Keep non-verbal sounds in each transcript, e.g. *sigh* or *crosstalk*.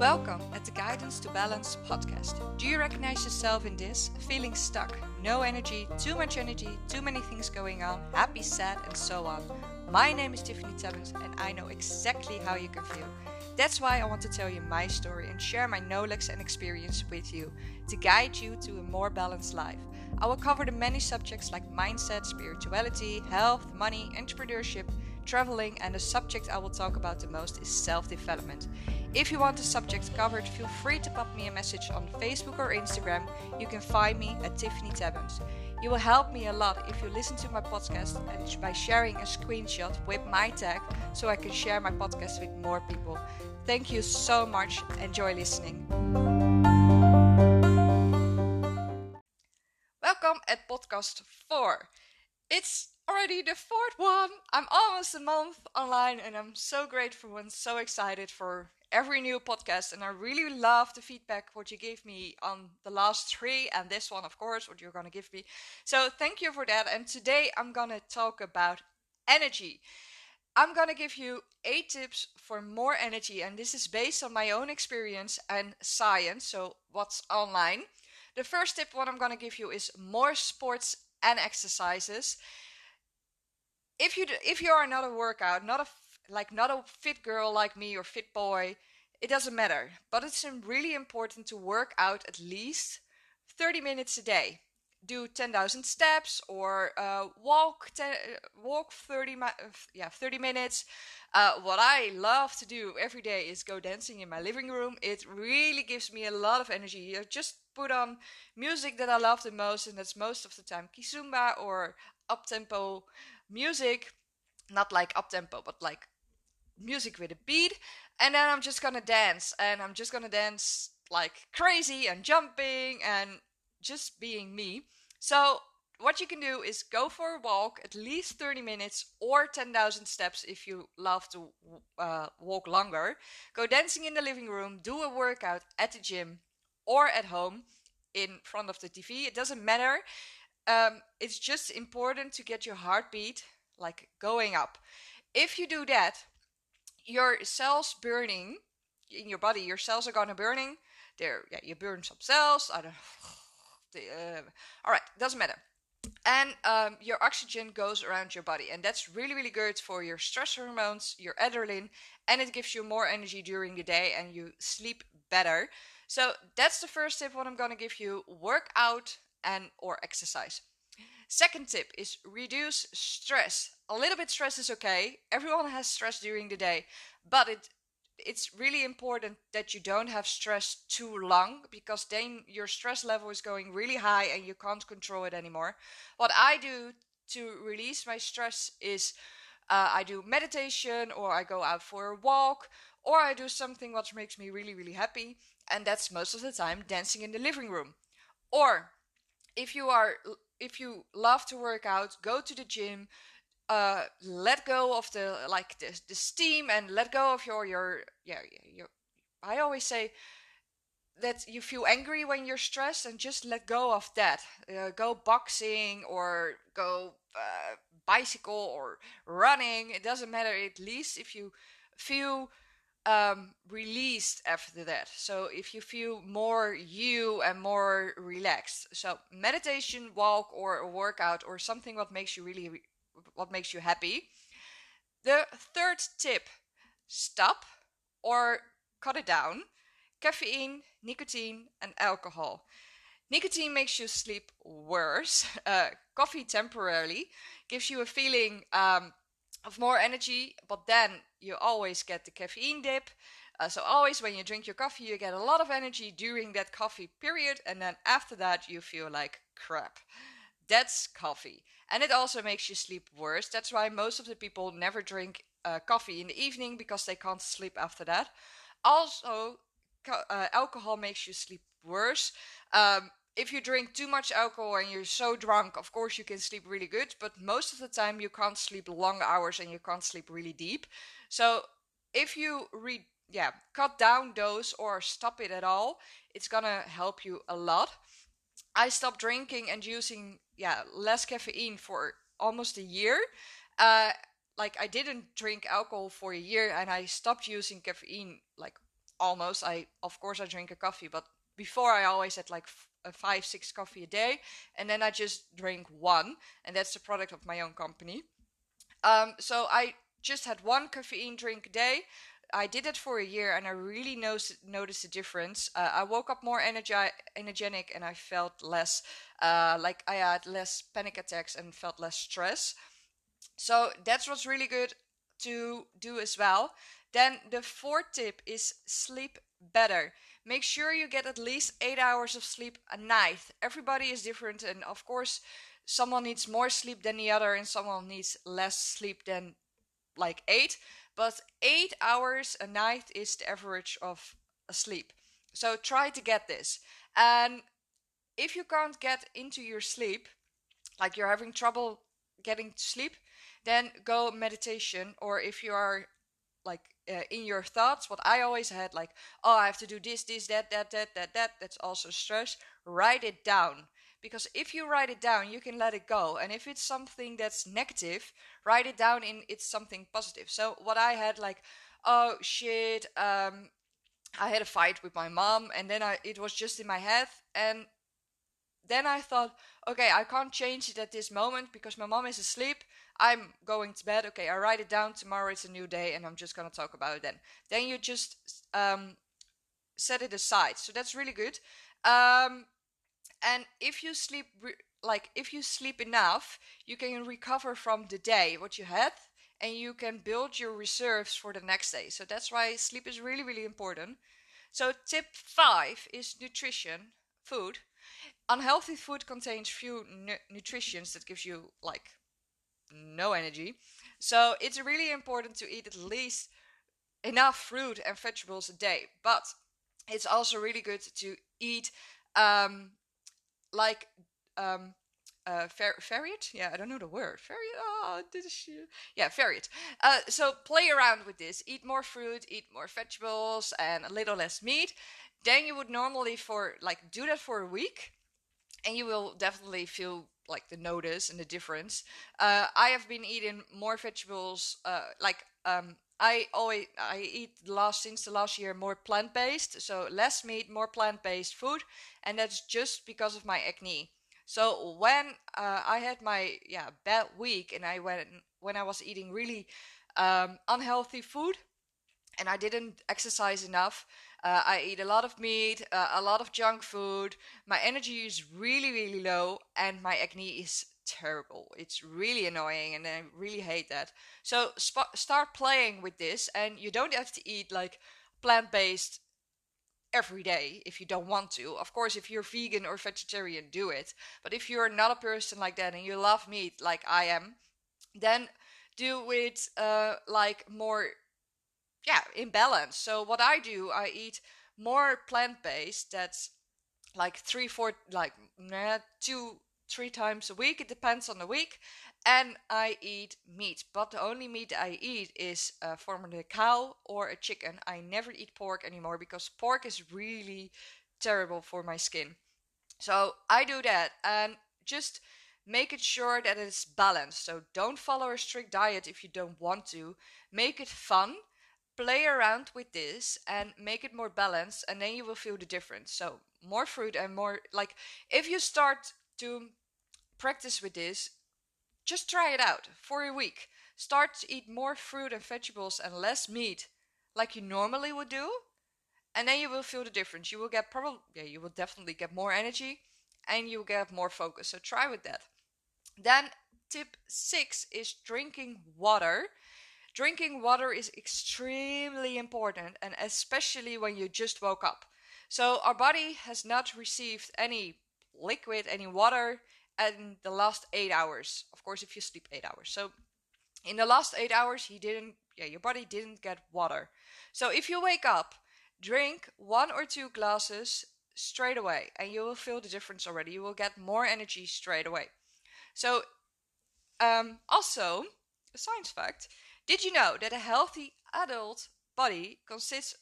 Welcome at the Guidance to Balance podcast. Do you recognize yourself in this? Feeling stuck, no energy, too much energy, too many things going on, happy, sad, and so on. My name is Tiffany Tabbins, and I know exactly how you can feel. That's why I want to tell you my story and share my knowledge and experience with you to guide you to a more balanced life. I will cover the many subjects like mindset, spirituality, health, money, entrepreneurship, traveling, and the subject I will talk about the most is self development. If you want the subject covered, feel free to pop me a message on Facebook or Instagram. You can find me at Tiffany Tabbins. You will help me a lot if you listen to my podcast and by sharing a screenshot with my tag so I can share my podcast with more people. Thank you so much. Enjoy listening. Welcome at podcast 4. It's already the fourth one. I'm almost a month online and I'm so grateful and so excited for every new podcast and I really love the feedback what you gave me on the last three and this one of course what you're going to give me. So thank you for that and today I'm going to talk about energy. I'm going to give you 8 tips for more energy and this is based on my own experience and science, so what's online. The first tip what I'm going to give you is more sports and exercises. If you do, if you are not a workout, not a like not a fit girl like me or fit boy, it doesn't matter. But it's really important to work out at least 30 minutes a day. Do 10,000 steps or uh, walk ten, walk 30 yeah 30 minutes. Uh, what I love to do every day is go dancing in my living room. It really gives me a lot of energy. I just put on music that I love the most, and that's most of the time kizomba or up tempo music. Not like up tempo, but like music with a beat and then I'm just gonna dance and I'm just gonna dance like crazy and jumping and just being me. So what you can do is go for a walk at least 30 minutes or 10,000 steps if you love to uh, walk longer. Go dancing in the living room, do a workout at the gym or at home in front of the TV. It doesn't matter. Um, it's just important to get your heartbeat like going up. If you do that, your cells burning in your body, your cells are gonna burning. There, yeah, you burn some cells. I don't. *sighs* Uh, all right, doesn't matter. And um, your oxygen goes around your body, and that's really, really good for your stress hormones, your adrenaline, and it gives you more energy during the day, and you sleep better. So that's the first tip. What I'm gonna give you: work out and or exercise. Second tip is reduce stress. A little bit stress is okay. Everyone has stress during the day, but it it's really important that you don't have stress too long because then your stress level is going really high and you can't control it anymore. What I do to release my stress is uh, I do meditation or I go out for a walk or I do something what makes me really, really happy. And that's most of the time dancing in the living room. Or if you are if you love to work out, go to the gym. Uh, let go of the like the, the steam and let go of your your yeah your. I always say that you feel angry when you're stressed and just let go of that. Uh, go boxing or go uh, bicycle or running. It doesn't matter. At least if you feel um, released after that. So if you feel more you and more relaxed, so meditation, walk, or a workout, or something what makes you really, what makes you happy. The third tip: stop or cut it down. Caffeine, nicotine, and alcohol. Nicotine makes you sleep worse. *laughs* Uh, coffee temporarily gives you a feeling um, of more energy, but then you always get the caffeine dip. Uh, so always when you drink your coffee, you get a lot of energy during that coffee period, and then after that you feel like crap. That's coffee, and it also makes you sleep worse. That's why most of the people never drink uh, coffee in the evening because they can't sleep after that. Also, uh, alcohol makes you sleep worse. Um, if you drink too much alcohol and you're so drunk, of course you can sleep really good, but most of the time you can't sleep long hours and you can't sleep really deep. So if you yeah, cut down dose or stop it at all, it's gonna help you a lot. I stopped drinking and using yeah less caffeine for almost a year. Uh, like I didn't drink alcohol for a year and I stopped using caffeine like almost. I of course I drink a coffee, but before I always had like five six coffee a day, and then I just drink one, and that's the product of my own company. Um, so I just had one caffeine drink a day. I did it for a year and I really noticed, noticed a difference. Uh, I woke up more energi- energetic and I felt less uh, like I had less panic attacks and felt less stress. So that's what's really good to do as well. Then the fourth tip is sleep better. Make sure you get at least eight hours of sleep a night. Everybody is different, and of course, someone needs more sleep than the other, and someone needs less sleep than like eight. But eight hours a night is the average of a sleep. So try to get this. And if you can't get into your sleep, like you're having trouble getting to sleep, then go meditation. Or if you are like uh, in your thoughts, what I always had, like, oh, I have to do this, this, that, that, that, that, that, that's also stress. Write it down. Because if you write it down, you can let it go. And if it's something that's negative, write it down in it's something positive. So what I had, like, oh shit, um, I had a fight with my mom, and then I it was just in my head, and then I thought, okay, I can't change it at this moment because my mom is asleep. I'm going to bed. Okay, I write it down. Tomorrow it's a new day, and I'm just gonna talk about it then. Then you just um, set it aside. So that's really good. Um, and if you sleep, like if you sleep enough, you can recover from the day what you had, and you can build your reserves for the next day. So that's why sleep is really, really important. So tip five is nutrition, food. Unhealthy food contains few nu- nutrients that gives you like no energy. So it's really important to eat at least enough fruit and vegetables a day. But it's also really good to eat um, like um, uh, ferret. Yeah, I don't know the word. Ferret. Oh, this is yeah, ferret. Uh, so play around with this. Eat more fruit. Eat more vegetables and a little less meat. Then you would normally for like do that for a week, and you will definitely feel like the notice and the difference. Uh, I have been eating more vegetables. Uh, like um, I always I eat last since the last year more plant based, so less meat, more plant based food, and that's just because of my acne. So when uh, I had my yeah bad week and I went when I was eating really um, unhealthy food and I didn't exercise enough, uh, I eat a lot of meat, uh, a lot of junk food. My energy is really, really low, and my acne is terrible. It's really annoying, and I really hate that. So sp- start playing with this, and you don't have to eat like plant based every day if you don't want to. Of course, if you're vegan or vegetarian, do it. But if you're not a person like that and you love meat like I am, then do it uh, like more yeah, in balance. So what I do, I eat more plant based. That's like three, four, like nah, two, three times a week. It depends on the week. And I eat meat, but the only meat I eat is uh, from a cow or a chicken. I never eat pork anymore because pork is really terrible for my skin. So I do that and just make it sure that it's balanced. So don't follow a strict diet if you don't want to. Make it fun play around with this and make it more balanced and then you will feel the difference. So more fruit and more like if you start to practice with this just try it out for a week. Start to eat more fruit and vegetables and less meat like you normally would do and then you will feel the difference. You will get probably yeah you will definitely get more energy and you will get more focus. So try with that. Then tip 6 is drinking water Drinking water is extremely important, and especially when you just woke up. So, our body has not received any liquid, any water, in the last eight hours. Of course, if you sleep eight hours. So, in the last eight hours, he didn't, yeah, your body didn't get water. So, if you wake up, drink one or two glasses straight away, and you will feel the difference already. You will get more energy straight away. So, um, also, a science fact did you know that a healthy adult body consists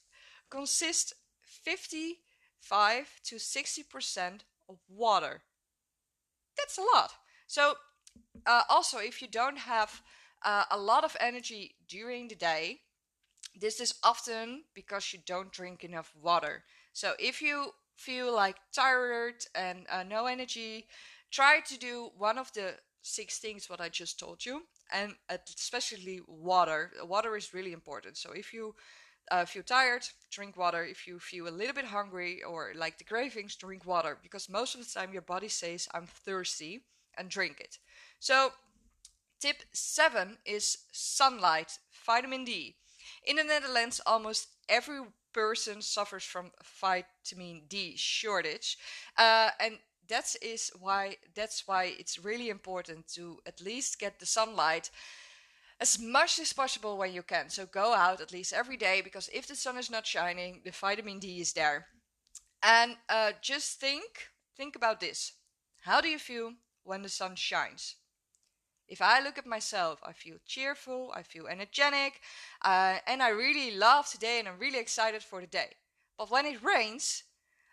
consists 55 to 60% of water? That's a lot. So, uh, also, if you don't have uh, a lot of energy during the day, This is often because you don't drink enough water. So if you feel like tired and uh, no energy, try to do one of the six things what I just told you, and especially water. Water is really important. So if you uh, feel tired, drink water. If you feel a little bit hungry or like the cravings, drink water because most of the time your body says, I'm thirsty and drink it. So, tip seven is sunlight, vitamin D. In the Netherlands, almost every person suffers from vitamin D shortage, uh, and that is why that's why it's really important to at least get the sunlight as much as possible when you can. So go out at least every day because if the sun is not shining, the vitamin D is there. And uh, just think, think about this. How do you feel when the sun shines? If I look at myself, I feel cheerful, I feel energetic, uh, and I really love today and I'm really excited for the day. But when it rains,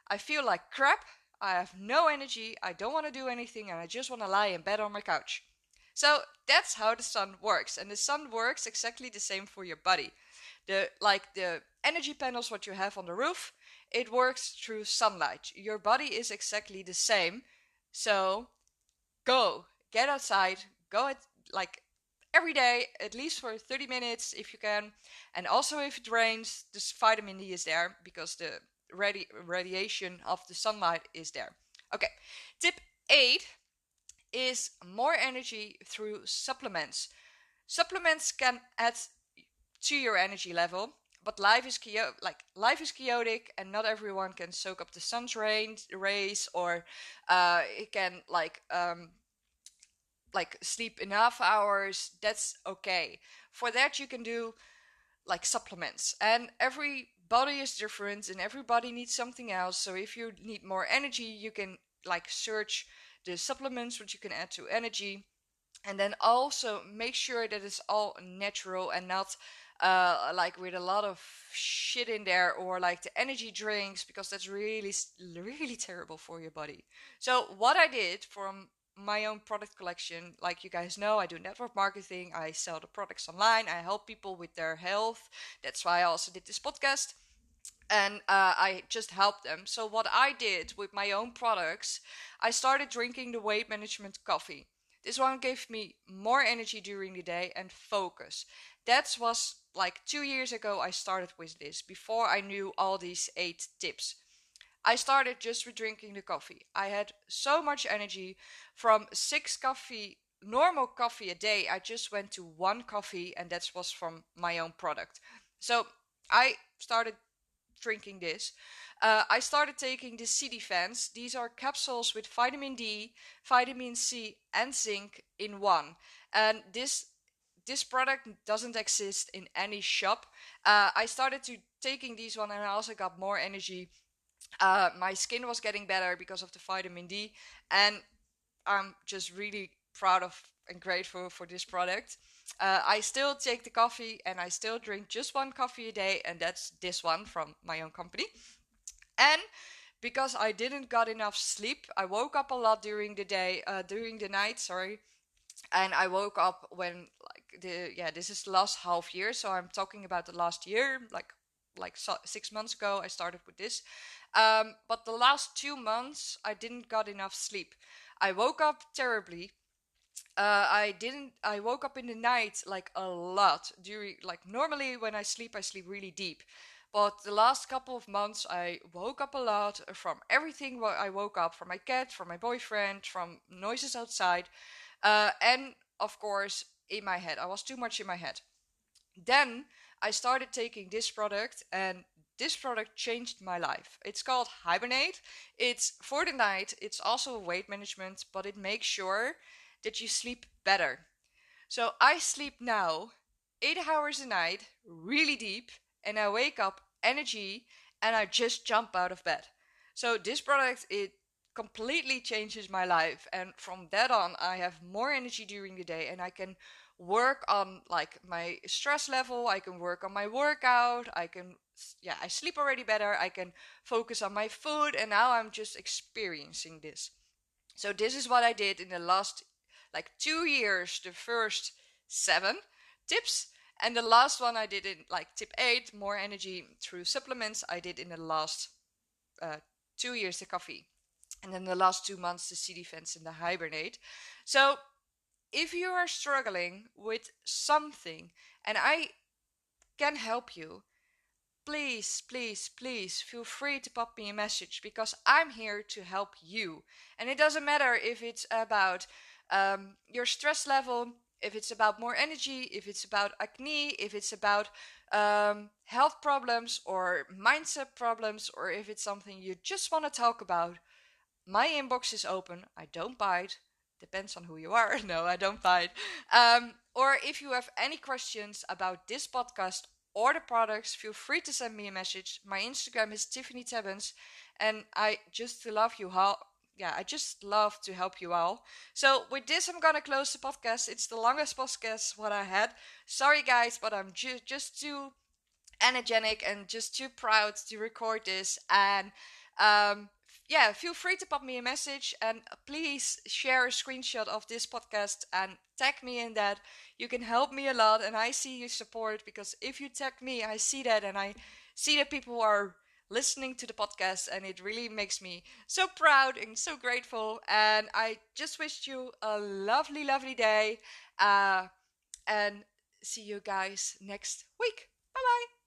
I feel like crap, I have no energy, I don't want to do anything, and I just want to lie in bed on my couch. So that's how the sun works, and the sun works exactly the same for your body. The like the energy panels what you have on the roof, it works through sunlight. Your body is exactly the same. So go, get outside, go at like every day, at least for 30 minutes if you can. And also if it rains, this vitamin D is there because the radi- radiation of the sunlight is there. Okay, tip 8 is more energy through supplements. Supplements can add to your energy level, but life is chaotic. Like life is chaotic, and not everyone can soak up the sun's rays or uh, it can like um, like sleep enough hours. That's okay. For that, you can do like supplements, and every body is different, and everybody needs something else. So if you need more energy, you can like search the supplements which you can add to energy and then also make sure that it's all natural and not uh, like with a lot of shit in there or like the energy drinks because that's really really *laughs* terrible for your body so what i did from my own product collection like you guys know i do network marketing i sell the products online i help people with their health that's why i also did this podcast and uh, I just helped them. So what I did with my own products, I started drinking the weight management coffee. This one gave me more energy during the day and focus. That was like two years ago. I started with this before I knew all these eight tips. I started just with drinking the coffee. I had so much energy from six coffee normal coffee a day. I just went to one coffee, and that was from my own product. So I started drinking this, uh, I started taking the C Defense. These are capsules with vitamin D, vitamin C, and zinc in one. And this this product doesn't exist in any shop. Uh, I started to taking these one, and I also got more energy. Uh, my skin was getting better because of the vitamin D, and I'm just really proud of and grateful for this product. Uh, I still take the coffee and I still drink just one coffee a day, and that's this one from my own company. And because I didn't got enough sleep, I woke up a lot during the day, uh, during the night, sorry. And I woke up when like the yeah, this is last half year, so I'm talking about the last year, like like so, six months ago I started with this. Um, but the last two months I didn't got enough sleep. I woke up terribly uh, I didn't. I woke up in the night like a lot during. Like normally when I sleep, I sleep really deep. But the last couple of months, I woke up a lot from everything. I woke up from my cat, from my boyfriend, from noises outside, uh, and of course in my head. I was too much in my head. Then I started taking this product, and this product changed my life. It's called Hibernate. It's for the night. It's also weight management, but it makes sure that you sleep better. So I sleep now eight hours a night, really deep, and I wake up energy and I just jump out of bed. So this product it completely changes my life and from that on I have more energy during the day and I can work on like my stress level, I can work on my workout, I can yeah, I sleep already better, I can focus on my food and now I'm just experiencing this. So this is what I did in the last like two years, the first seven tips. And the last one I did in like tip eight, more energy through supplements. I did in the last uh, two years the coffee, and then the last two months the C defense and the hibernate. So if you are struggling with something and I can help you, please, please, please feel free to pop me a message because I'm here to help you. And it doesn't matter if it's about um, your stress level, if it's about more energy, if it's about acne, if it's about um, health problems or mindset problems, or if it's something you just want to talk about. My inbox is open. I don't bite. Depends on who you are. *laughs* no, I don't bite. Um, or if you have any questions about this podcast or the products, feel free to send me a message. My Instagram is Tiffany Tebbins, and I just love you all. Yeah, I just love to help you all. So with this, I'm gonna close the podcast. It's the longest podcast what I had. Sorry guys, but I'm ju- just too energetic and just too proud to record this. And um, yeah, feel free to pop me a message and please share a screenshot of this podcast and tag me in that. You can help me a lot and I see your support because if you tag me, I see that and I see that people are listening to the podcast and it really makes me so proud and so grateful. And I just wish you a lovely, lovely day uh, and see you guys next week. Bye bye.